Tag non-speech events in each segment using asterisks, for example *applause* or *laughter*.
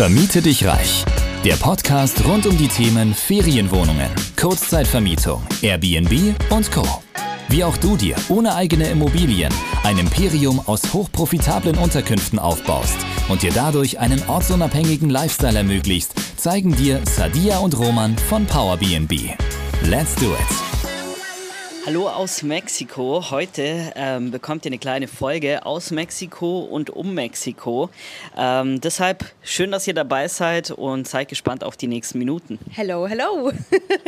Vermiete dich reich. Der Podcast rund um die Themen Ferienwohnungen, Kurzzeitvermietung, Airbnb und Co. Wie auch du dir ohne eigene Immobilien ein Imperium aus hochprofitablen Unterkünften aufbaust und dir dadurch einen ortsunabhängigen Lifestyle ermöglicht, zeigen dir Sadia und Roman von PowerBnB. Let's do it! Hallo aus Mexiko. Heute ähm, bekommt ihr eine kleine Folge aus Mexiko und um Mexiko. Ähm, deshalb schön, dass ihr dabei seid und seid gespannt auf die nächsten Minuten. Hello, hello.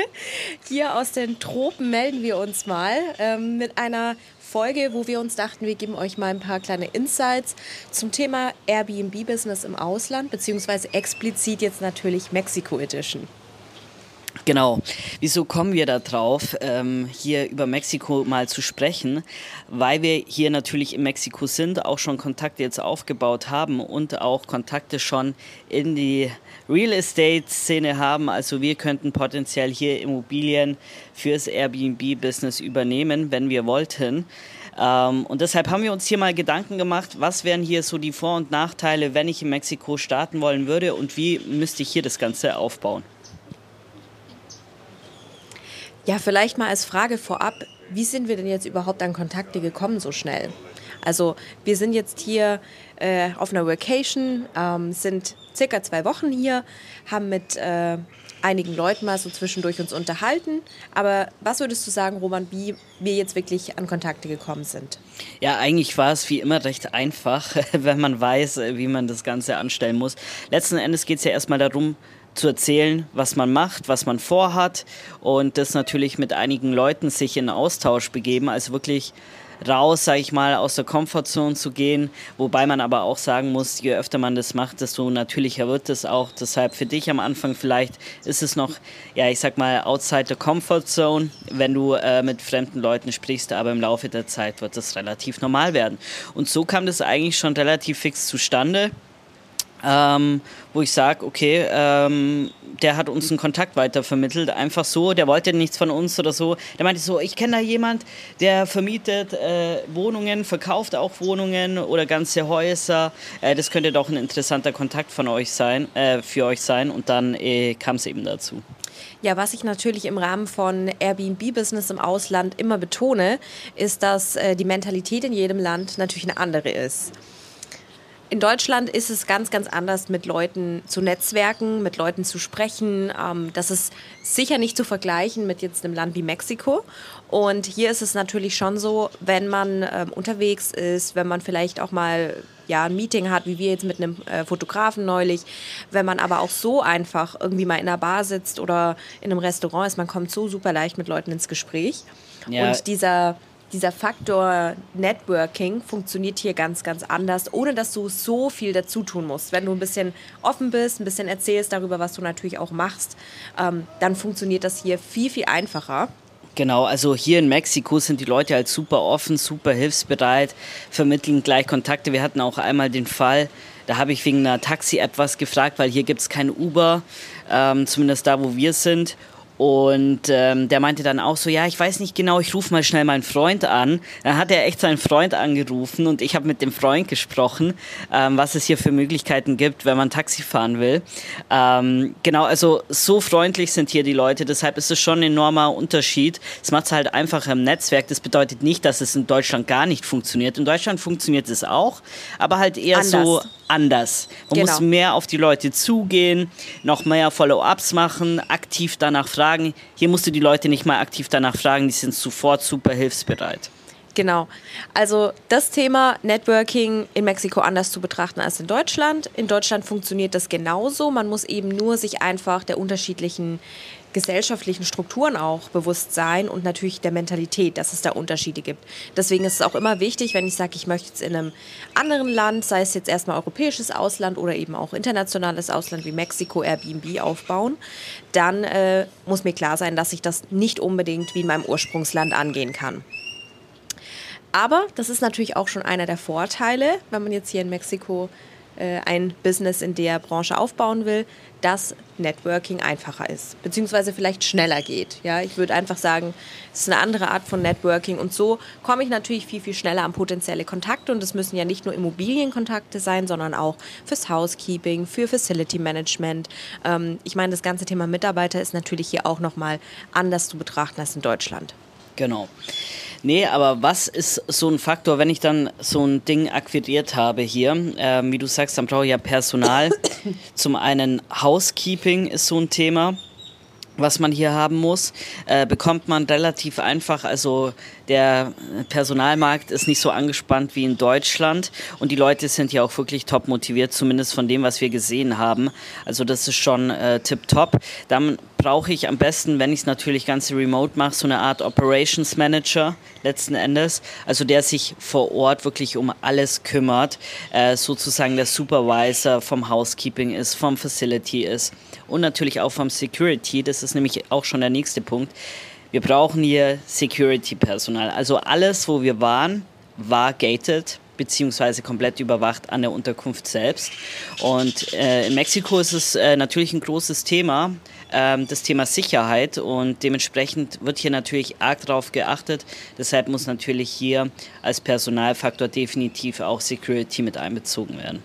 *laughs* Hier aus den Tropen melden wir uns mal ähm, mit einer Folge, wo wir uns dachten, wir geben euch mal ein paar kleine Insights zum Thema Airbnb-Business im Ausland, beziehungsweise explizit jetzt natürlich Mexiko Edition. Genau. Wieso kommen wir da drauf, ähm, hier über Mexiko mal zu sprechen? Weil wir hier natürlich in Mexiko sind, auch schon Kontakte jetzt aufgebaut haben und auch Kontakte schon in die Real Estate-Szene haben. Also wir könnten potenziell hier Immobilien fürs Airbnb-Business übernehmen, wenn wir wollten. Ähm, und deshalb haben wir uns hier mal Gedanken gemacht, was wären hier so die Vor- und Nachteile, wenn ich in Mexiko starten wollen würde und wie müsste ich hier das Ganze aufbauen. Ja, vielleicht mal als Frage vorab, wie sind wir denn jetzt überhaupt an Kontakte gekommen so schnell? Also wir sind jetzt hier äh, auf einer Vacation, ähm, sind circa zwei Wochen hier, haben mit äh, einigen Leuten mal so zwischendurch uns unterhalten. Aber was würdest du sagen, Roman, wie wir jetzt wirklich an Kontakte gekommen sind? Ja, eigentlich war es wie immer recht einfach, *laughs* wenn man weiß, wie man das Ganze anstellen muss. Letzten Endes geht es ja erstmal darum, zu erzählen, was man macht, was man vorhat und das natürlich mit einigen Leuten sich in Austausch begeben, also wirklich raus, sage ich mal, aus der Komfortzone zu gehen, wobei man aber auch sagen muss, je öfter man das macht, desto natürlicher wird es auch. Deshalb für dich am Anfang vielleicht ist es noch, ja, ich sag mal, outside the comfort zone, wenn du äh, mit fremden Leuten sprichst, aber im Laufe der Zeit wird das relativ normal werden. Und so kam das eigentlich schon relativ fix zustande ähm, wo ich sage, okay, ähm, der hat uns einen Kontakt weitervermittelt, einfach so, der wollte nichts von uns oder so. Der meinte so, ich kenne da jemand, der vermietet äh, Wohnungen, verkauft auch Wohnungen oder ganze Häuser. Äh, das könnte doch ein interessanter Kontakt von euch sein, äh, für euch sein. Und dann äh, kam es eben dazu. Ja, was ich natürlich im Rahmen von Airbnb-Business im Ausland immer betone, ist, dass äh, die Mentalität in jedem Land natürlich eine andere ist. In Deutschland ist es ganz, ganz anders, mit Leuten zu netzwerken, mit Leuten zu sprechen. Ähm, das ist sicher nicht zu vergleichen mit jetzt einem Land wie Mexiko. Und hier ist es natürlich schon so, wenn man ähm, unterwegs ist, wenn man vielleicht auch mal ja, ein Meeting hat, wie wir jetzt mit einem äh, Fotografen neulich, wenn man aber auch so einfach irgendwie mal in einer Bar sitzt oder in einem Restaurant ist, man kommt so super leicht mit Leuten ins Gespräch. Ja. Und dieser dieser Faktor Networking funktioniert hier ganz, ganz anders, ohne dass du so viel dazu tun musst. Wenn du ein bisschen offen bist, ein bisschen erzählst darüber, was du natürlich auch machst, ähm, dann funktioniert das hier viel, viel einfacher. Genau, also hier in Mexiko sind die Leute halt super offen, super hilfsbereit, vermitteln gleich Kontakte. Wir hatten auch einmal den Fall, da habe ich wegen einer Taxi-App was gefragt, weil hier gibt es kein Uber, ähm, zumindest da, wo wir sind. Und ähm, der meinte dann auch so, ja, ich weiß nicht genau, ich rufe mal schnell meinen Freund an. Dann hat er echt seinen Freund angerufen und ich habe mit dem Freund gesprochen, ähm, was es hier für Möglichkeiten gibt, wenn man Taxi fahren will. Ähm, genau, also so freundlich sind hier die Leute, deshalb ist es schon ein enormer Unterschied. Es macht es halt einfach im Netzwerk. Das bedeutet nicht, dass es in Deutschland gar nicht funktioniert. In Deutschland funktioniert es auch, aber halt eher Anders. so anders. Man genau. muss mehr auf die Leute zugehen, noch mehr Follow-ups machen, aktiv danach fragen. Hier musst du die Leute nicht mal aktiv danach fragen, die sind sofort super hilfsbereit. Genau. Also das Thema Networking in Mexiko anders zu betrachten als in Deutschland. In Deutschland funktioniert das genauso. Man muss eben nur sich einfach der unterschiedlichen gesellschaftlichen Strukturen auch bewusst sein und natürlich der Mentalität, dass es da Unterschiede gibt. Deswegen ist es auch immer wichtig, wenn ich sage, ich möchte jetzt in einem anderen Land, sei es jetzt erstmal europäisches Ausland oder eben auch internationales Ausland wie Mexiko, Airbnb aufbauen, dann äh, muss mir klar sein, dass ich das nicht unbedingt wie in meinem Ursprungsland angehen kann. Aber das ist natürlich auch schon einer der Vorteile, wenn man jetzt hier in Mexiko ein Business in der Branche aufbauen will, dass Networking einfacher ist, beziehungsweise vielleicht schneller geht. Ja, ich würde einfach sagen, es ist eine andere Art von Networking und so komme ich natürlich viel, viel schneller an potenzielle Kontakte und es müssen ja nicht nur Immobilienkontakte sein, sondern auch fürs Housekeeping, für Facility Management. Ähm, ich meine, das ganze Thema Mitarbeiter ist natürlich hier auch nochmal anders zu betrachten als in Deutschland. Genau. Nee, aber was ist so ein Faktor, wenn ich dann so ein Ding akquiriert habe hier? Ähm, wie du sagst, dann brauche ich ja Personal. *coughs* Zum einen Housekeeping ist so ein Thema was man hier haben muss, äh, bekommt man relativ einfach. Also der Personalmarkt ist nicht so angespannt wie in Deutschland und die Leute sind ja auch wirklich top motiviert, zumindest von dem, was wir gesehen haben. Also das ist schon äh, tipptopp. Dann brauche ich am besten, wenn ich es natürlich ganz remote mache, so eine Art Operations Manager letzten Endes. Also der sich vor Ort wirklich um alles kümmert, äh, sozusagen der Supervisor vom Housekeeping ist, vom Facility ist und natürlich auch vom Security. Das ist nämlich auch schon der nächste Punkt. Wir brauchen hier Security-Personal. Also alles, wo wir waren, war gated beziehungsweise komplett überwacht an der Unterkunft selbst. Und äh, in Mexiko ist es äh, natürlich ein großes Thema, äh, das Thema Sicherheit und dementsprechend wird hier natürlich arg darauf geachtet. Deshalb muss natürlich hier als Personalfaktor definitiv auch Security mit einbezogen werden.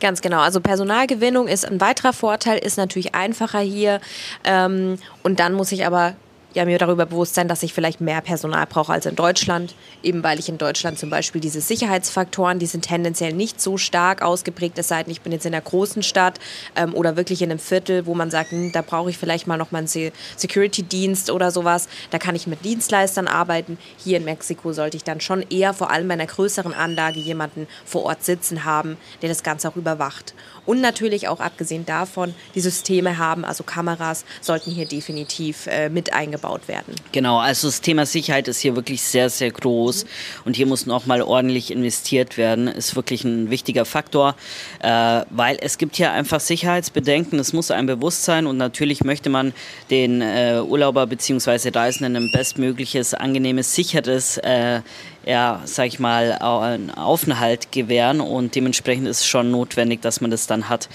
Ganz genau. Also Personalgewinnung ist ein weiterer Vorteil, ist natürlich einfacher hier. Ähm, und dann muss ich aber ja, mir darüber bewusst sein, dass ich vielleicht mehr Personal brauche als in Deutschland. Eben weil ich in Deutschland zum Beispiel diese Sicherheitsfaktoren, die sind tendenziell nicht so stark ausgeprägt, es sei denn, ich bin jetzt in einer großen Stadt ähm, oder wirklich in einem Viertel, wo man sagt, hm, da brauche ich vielleicht mal noch mal einen Security-Dienst oder sowas. Da kann ich mit Dienstleistern arbeiten. Hier in Mexiko sollte ich dann schon eher vor allem bei einer größeren Anlage jemanden vor Ort sitzen haben, der das Ganze auch überwacht. Und natürlich auch abgesehen davon, die Systeme haben, also Kameras, sollten hier definitiv äh, mit eingebaut werden. Genau, also das Thema Sicherheit ist hier wirklich sehr, sehr groß und hier muss noch mal ordentlich investiert werden. Ist wirklich ein wichtiger Faktor, äh, weil es gibt hier einfach Sicherheitsbedenken. Es muss ein Bewusstsein und natürlich möchte man den äh, Urlauber bzw. Reisenden ein bestmögliches, angenehmes, sicheres äh, ja, sag ich mal, einen Aufenthalt gewähren und dementsprechend ist es schon notwendig, dass man das dann hat.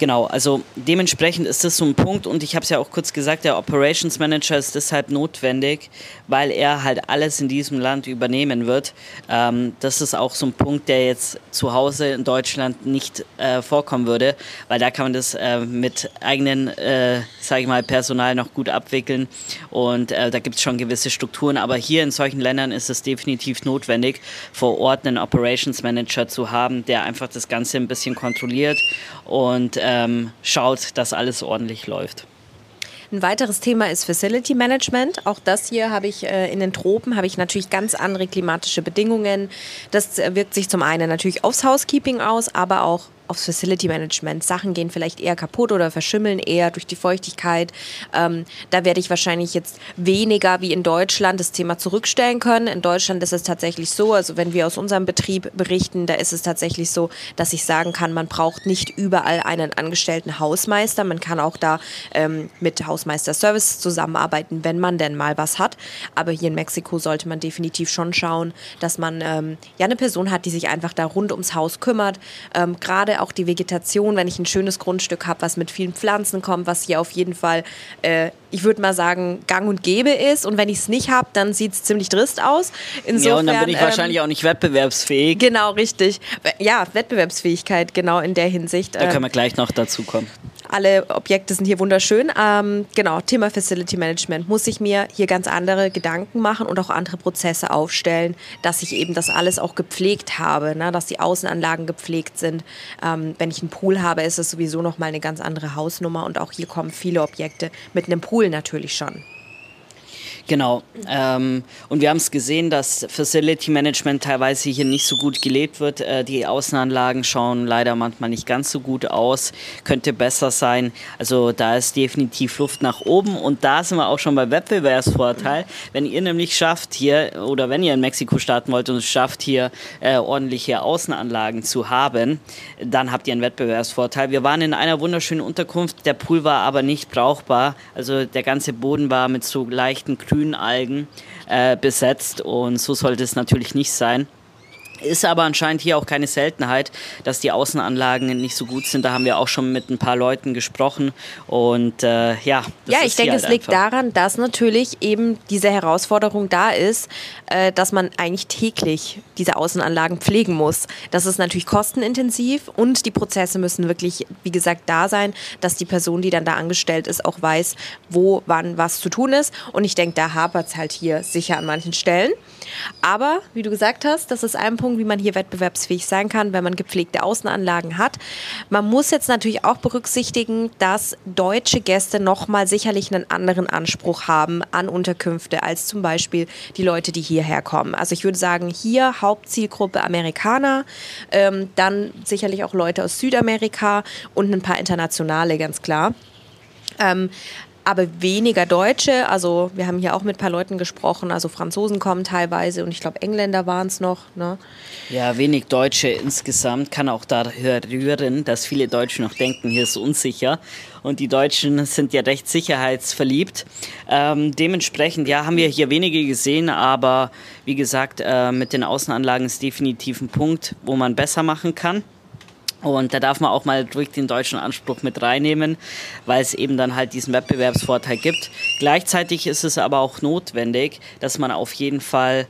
Genau, also dementsprechend ist das so ein Punkt und ich habe es ja auch kurz gesagt, der Operations Manager ist deshalb notwendig, weil er halt alles in diesem Land übernehmen wird. Ähm, das ist auch so ein Punkt, der jetzt zu Hause in Deutschland nicht äh, vorkommen würde, weil da kann man das äh, mit eigenen, äh, sage ich mal, Personal noch gut abwickeln und äh, da gibt es schon gewisse Strukturen, aber hier in solchen Ländern ist es definitiv notwendig, vor Ort einen Operations Manager zu haben, der einfach das Ganze ein bisschen kontrolliert und ähm, schaut, dass alles ordentlich läuft. Ein weiteres Thema ist Facility Management. Auch das hier habe ich äh, in den Tropen, habe ich natürlich ganz andere klimatische Bedingungen. Das wirkt sich zum einen natürlich aufs Housekeeping aus, aber auch aufs Facility Management. Sachen gehen vielleicht eher kaputt oder verschimmeln eher durch die Feuchtigkeit. Ähm, da werde ich wahrscheinlich jetzt weniger wie in Deutschland das Thema zurückstellen können. In Deutschland ist es tatsächlich so, also wenn wir aus unserem Betrieb berichten, da ist es tatsächlich so, dass ich sagen kann, man braucht nicht überall einen angestellten Hausmeister. Man kann auch da ähm, mit Hausmeister-Service zusammenarbeiten, wenn man denn mal was hat. Aber hier in Mexiko sollte man definitiv schon schauen, dass man ähm, ja eine Person hat, die sich einfach da rund ums Haus kümmert. Ähm, Gerade auch die Vegetation, wenn ich ein schönes Grundstück habe, was mit vielen Pflanzen kommt, was hier auf jeden Fall, äh, ich würde mal sagen, gang und gäbe ist. Und wenn ich es nicht habe, dann sieht es ziemlich trist aus. Insofern, ja, und dann bin ich ähm, wahrscheinlich auch nicht wettbewerbsfähig. Genau, richtig. Ja, Wettbewerbsfähigkeit, genau in der Hinsicht. Da können wir gleich noch dazu kommen. Alle Objekte sind hier wunderschön. Ähm, genau, Thema Facility Management. Muss ich mir hier ganz andere Gedanken machen und auch andere Prozesse aufstellen, dass ich eben das alles auch gepflegt habe, ne? dass die Außenanlagen gepflegt sind. Ähm, wenn ich einen Pool habe, ist es sowieso nochmal eine ganz andere Hausnummer und auch hier kommen viele Objekte mit einem Pool natürlich schon. Genau. Ähm, und wir haben es gesehen, dass Facility Management teilweise hier nicht so gut gelebt wird. Äh, die Außenanlagen schauen leider manchmal nicht ganz so gut aus. Könnte besser sein. Also da ist definitiv Luft nach oben. Und da sind wir auch schon bei Wettbewerbsvorteil. Wenn ihr nämlich schafft hier, oder wenn ihr in Mexiko starten wollt und es schafft hier äh, ordentliche Außenanlagen zu haben, dann habt ihr einen Wettbewerbsvorteil. Wir waren in einer wunderschönen Unterkunft. Der Pool war aber nicht brauchbar. Also der ganze Boden war mit so leichten Grünalgen äh, besetzt und so sollte es natürlich nicht sein. Ist aber anscheinend hier auch keine Seltenheit, dass die Außenanlagen nicht so gut sind. Da haben wir auch schon mit ein paar Leuten gesprochen. Und äh, ja, ja, ich denke, halt es liegt einfach. daran, dass natürlich eben diese Herausforderung da ist, äh, dass man eigentlich täglich diese Außenanlagen pflegen muss. Das ist natürlich kostenintensiv und die Prozesse müssen wirklich, wie gesagt, da sein, dass die Person, die dann da angestellt ist, auch weiß, wo, wann was zu tun ist. Und ich denke, da hapert es halt hier sicher an manchen Stellen. Aber, wie du gesagt hast, das ist ein Punkt, wie man hier wettbewerbsfähig sein kann, wenn man gepflegte Außenanlagen hat. Man muss jetzt natürlich auch berücksichtigen, dass deutsche Gäste nochmal sicherlich einen anderen Anspruch haben an Unterkünfte als zum Beispiel die Leute, die hierher kommen. Also ich würde sagen, hier Hauptzielgruppe Amerikaner, ähm, dann sicherlich auch Leute aus Südamerika und ein paar internationale, ganz klar. Ähm, aber weniger Deutsche. Also wir haben hier auch mit ein paar Leuten gesprochen. Also Franzosen kommen teilweise und ich glaube Engländer waren es noch. Ne? Ja, wenig Deutsche insgesamt. Kann auch da rühren, dass viele Deutsche noch denken, hier ist unsicher. Und die Deutschen sind ja recht sicherheitsverliebt. Ähm, dementsprechend, ja, haben wir hier wenige gesehen, aber wie gesagt, äh, mit den Außenanlagen ist definitiv ein Punkt, wo man besser machen kann. Und da darf man auch mal durch den deutschen Anspruch mit reinnehmen, weil es eben dann halt diesen Wettbewerbsvorteil gibt. Gleichzeitig ist es aber auch notwendig, dass man auf jeden Fall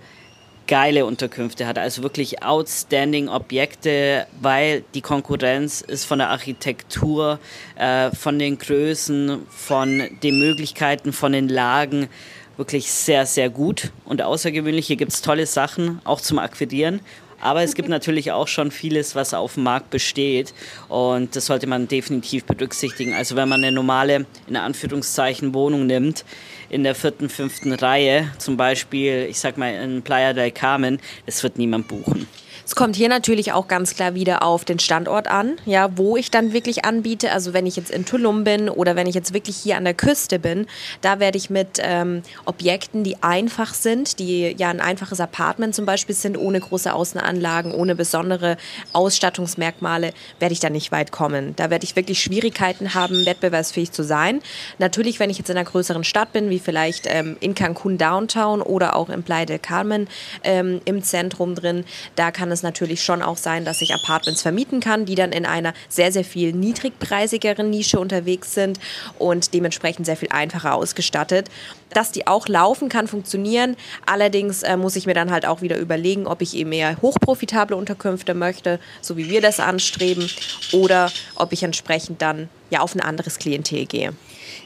geile Unterkünfte hat, also wirklich outstanding Objekte, weil die Konkurrenz ist von der Architektur, äh, von den Größen, von den Möglichkeiten, von den Lagen wirklich sehr, sehr gut und außergewöhnlich. Hier gibt es tolle Sachen, auch zum Akquirieren. Aber es gibt natürlich auch schon vieles, was auf dem Markt besteht. Und das sollte man definitiv berücksichtigen. Also wenn man eine normale, in Anführungszeichen, Wohnung nimmt, in der vierten, fünften Reihe, zum Beispiel, ich sag mal in Playa del Carmen, das wird niemand buchen. Es kommt hier natürlich auch ganz klar wieder auf den Standort an, ja, wo ich dann wirklich anbiete. Also wenn ich jetzt in Tulum bin oder wenn ich jetzt wirklich hier an der Küste bin, da werde ich mit ähm, Objekten, die einfach sind, die ja ein einfaches Apartment zum Beispiel sind, ohne große Außenanlagen, ohne besondere Ausstattungsmerkmale, werde ich da nicht weit kommen. Da werde ich wirklich Schwierigkeiten haben, wettbewerbsfähig zu sein. Natürlich, wenn ich jetzt in einer größeren Stadt bin, wie vielleicht ähm, in Cancun Downtown oder auch in Playa del Carmen ähm, im Zentrum drin, da kann es natürlich schon auch sein, dass ich Apartments vermieten kann, die dann in einer sehr, sehr viel niedrigpreisigeren Nische unterwegs sind und dementsprechend sehr viel einfacher ausgestattet. Dass die auch laufen kann, funktionieren. Allerdings äh, muss ich mir dann halt auch wieder überlegen, ob ich eben eher hochprofitable Unterkünfte möchte, so wie wir das anstreben, oder ob ich entsprechend dann ja auf ein anderes Klientel gehe.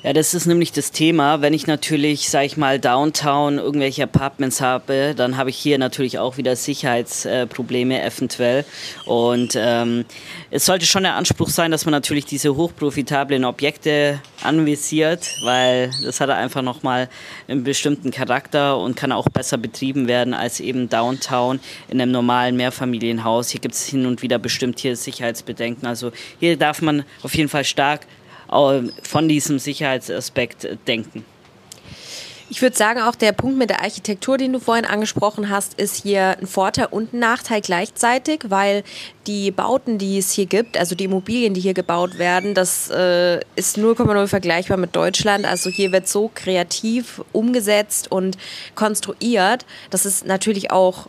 Ja, das ist nämlich das Thema. Wenn ich natürlich, sag ich mal, Downtown irgendwelche Apartments habe, dann habe ich hier natürlich auch wieder Sicherheitsprobleme eventuell. Und ähm, es sollte schon der Anspruch sein, dass man natürlich diese hochprofitablen Objekte anvisiert, weil das hat einfach nochmal einen bestimmten Charakter und kann auch besser betrieben werden als eben Downtown in einem normalen Mehrfamilienhaus. Hier gibt es hin und wieder bestimmt hier Sicherheitsbedenken. Also hier darf man auf jeden Fall stark von diesem Sicherheitsaspekt denken. Ich würde sagen, auch der Punkt mit der Architektur, den du vorhin angesprochen hast, ist hier ein Vorteil und ein Nachteil gleichzeitig, weil die Bauten, die es hier gibt, also die Immobilien, die hier gebaut werden, das äh, ist 0,0 vergleichbar mit Deutschland. Also hier wird so kreativ umgesetzt und konstruiert. Das ist natürlich auch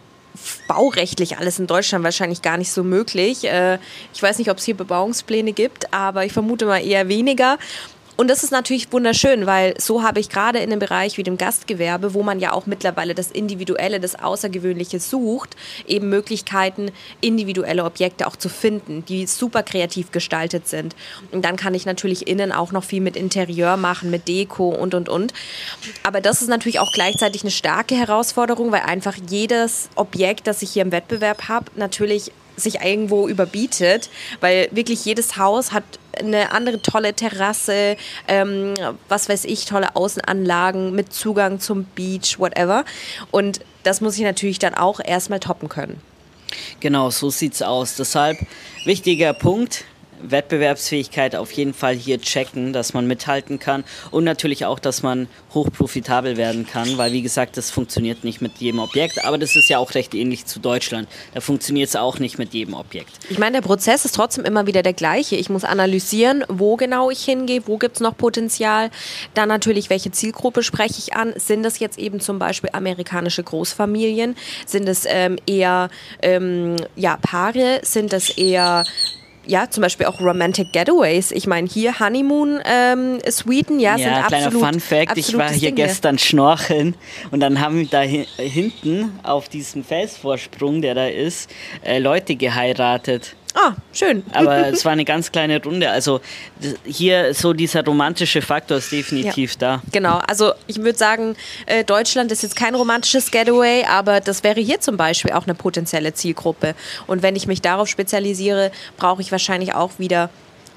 baurechtlich alles in Deutschland wahrscheinlich gar nicht so möglich. Äh, ich weiß nicht, ob es hier Bebauungspläne gibt, aber ich vermute mal eher weniger. Und das ist natürlich wunderschön, weil so habe ich gerade in einem Bereich wie dem Gastgewerbe, wo man ja auch mittlerweile das Individuelle, das Außergewöhnliche sucht, eben Möglichkeiten, individuelle Objekte auch zu finden, die super kreativ gestaltet sind. Und dann kann ich natürlich innen auch noch viel mit Interieur machen, mit Deko und, und, und. Aber das ist natürlich auch gleichzeitig eine starke Herausforderung, weil einfach jedes Objekt, das ich hier im Wettbewerb habe, natürlich sich irgendwo überbietet, weil wirklich jedes Haus hat eine andere tolle Terrasse, ähm, was weiß ich, tolle Außenanlagen mit Zugang zum Beach, whatever. Und das muss ich natürlich dann auch erstmal toppen können. Genau, so sieht's aus. Deshalb wichtiger Punkt, Wettbewerbsfähigkeit auf jeden Fall hier checken, dass man mithalten kann und natürlich auch, dass man hochprofitabel werden kann, weil wie gesagt, das funktioniert nicht mit jedem Objekt, aber das ist ja auch recht ähnlich zu Deutschland. Da funktioniert es auch nicht mit jedem Objekt. Ich meine, der Prozess ist trotzdem immer wieder der gleiche. Ich muss analysieren, wo genau ich hingehe, wo gibt es noch Potenzial, dann natürlich, welche Zielgruppe spreche ich an. Sind das jetzt eben zum Beispiel amerikanische Großfamilien? Sind es ähm, eher ähm, ja, Paare? Sind das eher ja, zum Beispiel auch Romantic Getaways. Ich meine, hier Honeymoon ähm, Sweden, ja, ja sind kleiner absolut. Fun Fact, ich war hier Dinge. gestern schnorcheln und dann haben da hi- hinten auf diesem Felsvorsprung, der da ist, äh, Leute geheiratet. Ah, schön. Aber *laughs* es war eine ganz kleine Runde. Also hier so dieser romantische Faktor ist definitiv da. Genau, also ich würde sagen, äh, Deutschland ist jetzt kein romantisches Getaway, aber das wäre hier zum Beispiel auch eine potenzielle Zielgruppe. Und wenn ich mich darauf spezialisiere, brauche ich wahrscheinlich auch wieder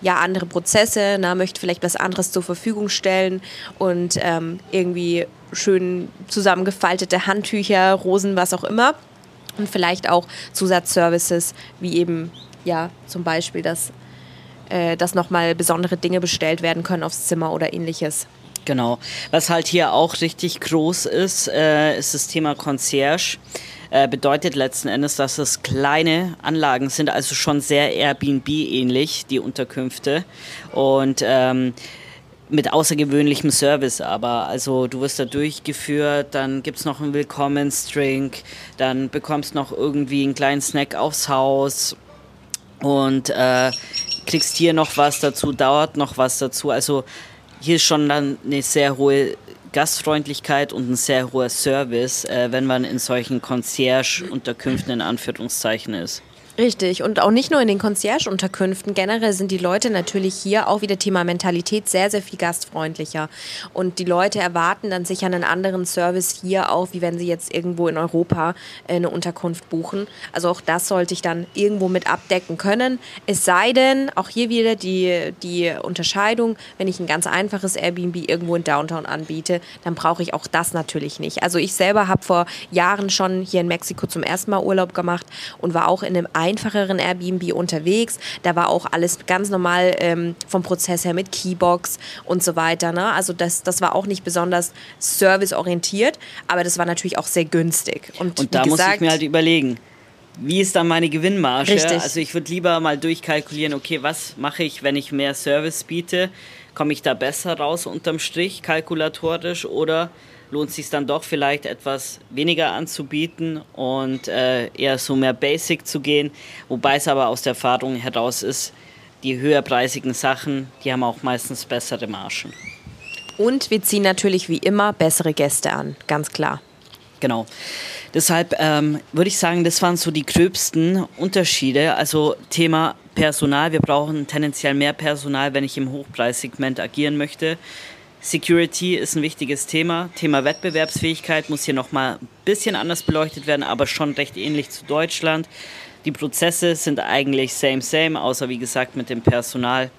ja, andere Prozesse, na, möchte vielleicht was anderes zur Verfügung stellen und ähm, irgendwie schön zusammengefaltete Handtücher, Rosen, was auch immer. Und vielleicht auch Zusatzservices, wie eben, ja, zum Beispiel, dass, äh, dass nochmal besondere Dinge bestellt werden können aufs Zimmer oder ähnliches. Genau. Was halt hier auch richtig groß ist, äh, ist das Thema Concierge. Äh, bedeutet letzten Endes, dass es kleine Anlagen sind, also schon sehr Airbnb-ähnlich, die Unterkünfte. Und ähm, mit außergewöhnlichem Service aber. Also du wirst da durchgeführt, dann gibt es noch einen Willkommensdrink, dann bekommst noch irgendwie einen kleinen Snack aufs Haus und äh, kriegst hier noch was dazu, dauert noch was dazu. Also hier ist schon dann eine sehr hohe Gastfreundlichkeit und ein sehr hoher Service, äh, wenn man in solchen Concierge-Unterkünften in Anführungszeichen ist. Richtig. Und auch nicht nur in den Concierge-Unterkünften. Generell sind die Leute natürlich hier auch wieder Thema Mentalität sehr, sehr viel gastfreundlicher. Und die Leute erwarten dann sicher einen anderen Service hier auch, wie wenn sie jetzt irgendwo in Europa äh, eine Unterkunft buchen. Also auch das sollte ich dann irgendwo mit abdecken können. Es sei denn, auch hier wieder die, die Unterscheidung, wenn ich ein ganz einfaches Airbnb irgendwo in Downtown anbiete, dann brauche ich auch das natürlich nicht. Also ich selber habe vor Jahren schon hier in Mexiko zum ersten Mal Urlaub gemacht und war auch in einem einfacheren Airbnb unterwegs. Da war auch alles ganz normal ähm, vom Prozess her mit Keybox und so weiter. Ne? Also das, das war auch nicht besonders serviceorientiert, aber das war natürlich auch sehr günstig. Und, Und da muss gesagt, ich mir halt überlegen, wie ist dann meine Gewinnmarge? Richtig. Also ich würde lieber mal durchkalkulieren, okay, was mache ich, wenn ich mehr Service biete? Komme ich da besser raus unterm Strich, kalkulatorisch, oder lohnt es sich dann doch vielleicht etwas weniger anzubieten und äh, eher so mehr Basic zu gehen? Wobei es aber aus der Erfahrung heraus ist, die höherpreisigen Sachen, die haben auch meistens bessere Margen. und wir ziehen natürlich wie immer bessere Gäste an, ganz klar. Genau. Deshalb ähm, würde ich sagen, das waren so die gröbsten Unterschiede. Also Thema Personal. Wir brauchen tendenziell mehr Personal, wenn ich im Hochpreissegment agieren möchte. Security ist ein wichtiges Thema. Thema Wettbewerbsfähigkeit muss hier nochmal ein bisschen anders beleuchtet werden, aber schon recht ähnlich zu Deutschland. Die Prozesse sind eigentlich same, same, außer wie gesagt mit dem Personal.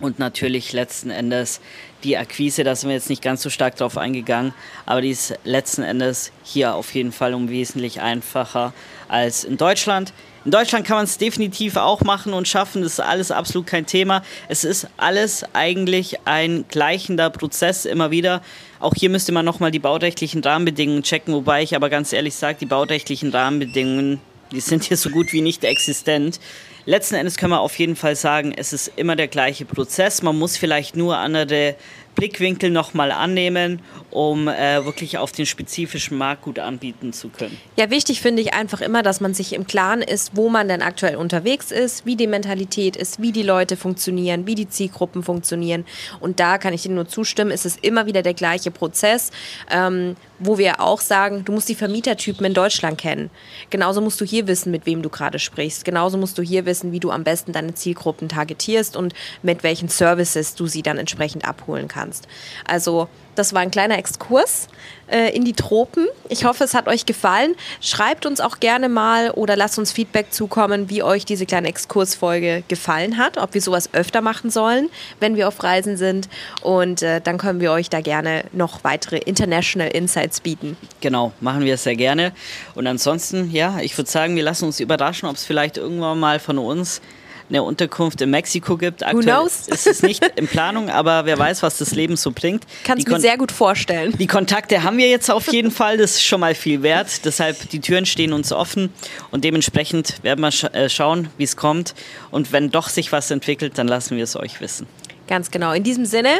Und natürlich letzten Endes die Akquise, da sind wir jetzt nicht ganz so stark drauf eingegangen, aber die ist letzten Endes hier auf jeden Fall um wesentlich einfacher als in Deutschland. In Deutschland kann man es definitiv auch machen und schaffen, das ist alles absolut kein Thema. Es ist alles eigentlich ein gleichender Prozess immer wieder. Auch hier müsste man nochmal die baurechtlichen Rahmenbedingungen checken, wobei ich aber ganz ehrlich sage, die baurechtlichen Rahmenbedingungen, die sind hier so gut wie nicht existent. Letzten Endes können wir auf jeden Fall sagen, es ist immer der gleiche Prozess. Man muss vielleicht nur andere Blickwinkel nochmal annehmen, um äh, wirklich auf den spezifischen Markt gut anbieten zu können. Ja, wichtig finde ich einfach immer, dass man sich im Klaren ist, wo man denn aktuell unterwegs ist, wie die Mentalität ist, wie die Leute funktionieren, wie die Zielgruppen funktionieren. Und da kann ich dir nur zustimmen, es ist immer wieder der gleiche Prozess, ähm, wo wir auch sagen, du musst die Vermietertypen in Deutschland kennen. Genauso musst du hier wissen, mit wem du gerade sprichst. Genauso musst du hier wissen, wie du am besten deine Zielgruppen targetierst und mit welchen Services du sie dann entsprechend abholen kannst. Also das war ein kleiner Exkurs äh, in die Tropen. Ich hoffe, es hat euch gefallen. Schreibt uns auch gerne mal oder lasst uns Feedback zukommen, wie euch diese kleine Exkursfolge gefallen hat, ob wir sowas öfter machen sollen, wenn wir auf Reisen sind. Und äh, dann können wir euch da gerne noch weitere International Insights bieten. Genau, machen wir sehr gerne. Und ansonsten, ja, ich würde sagen, wir lassen uns überraschen, ob es vielleicht irgendwann mal von uns eine Unterkunft in Mexiko gibt. Aktuell ist es nicht in Planung, aber wer weiß, was das Leben so bringt. Kannst du mir sehr gut vorstellen. Die Kontakte haben wir jetzt auf jeden Fall, das ist schon mal viel wert. Deshalb, die Türen stehen uns offen und dementsprechend werden wir scha äh, schauen, wie es kommt. Und wenn doch sich was entwickelt, dann lassen wir es euch wissen. Ganz genau. In diesem Sinne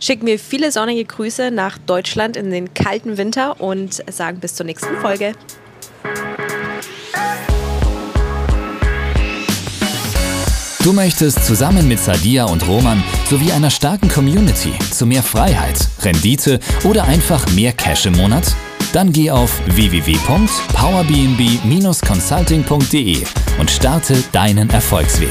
schicken wir viele sonnige Grüße nach Deutschland in den kalten Winter und sagen bis zur nächsten Folge. Du möchtest zusammen mit Sadia und Roman sowie einer starken Community zu mehr Freiheit, Rendite oder einfach mehr Cash im Monat? Dann geh auf www.powerbnb-consulting.de und starte deinen Erfolgsweg.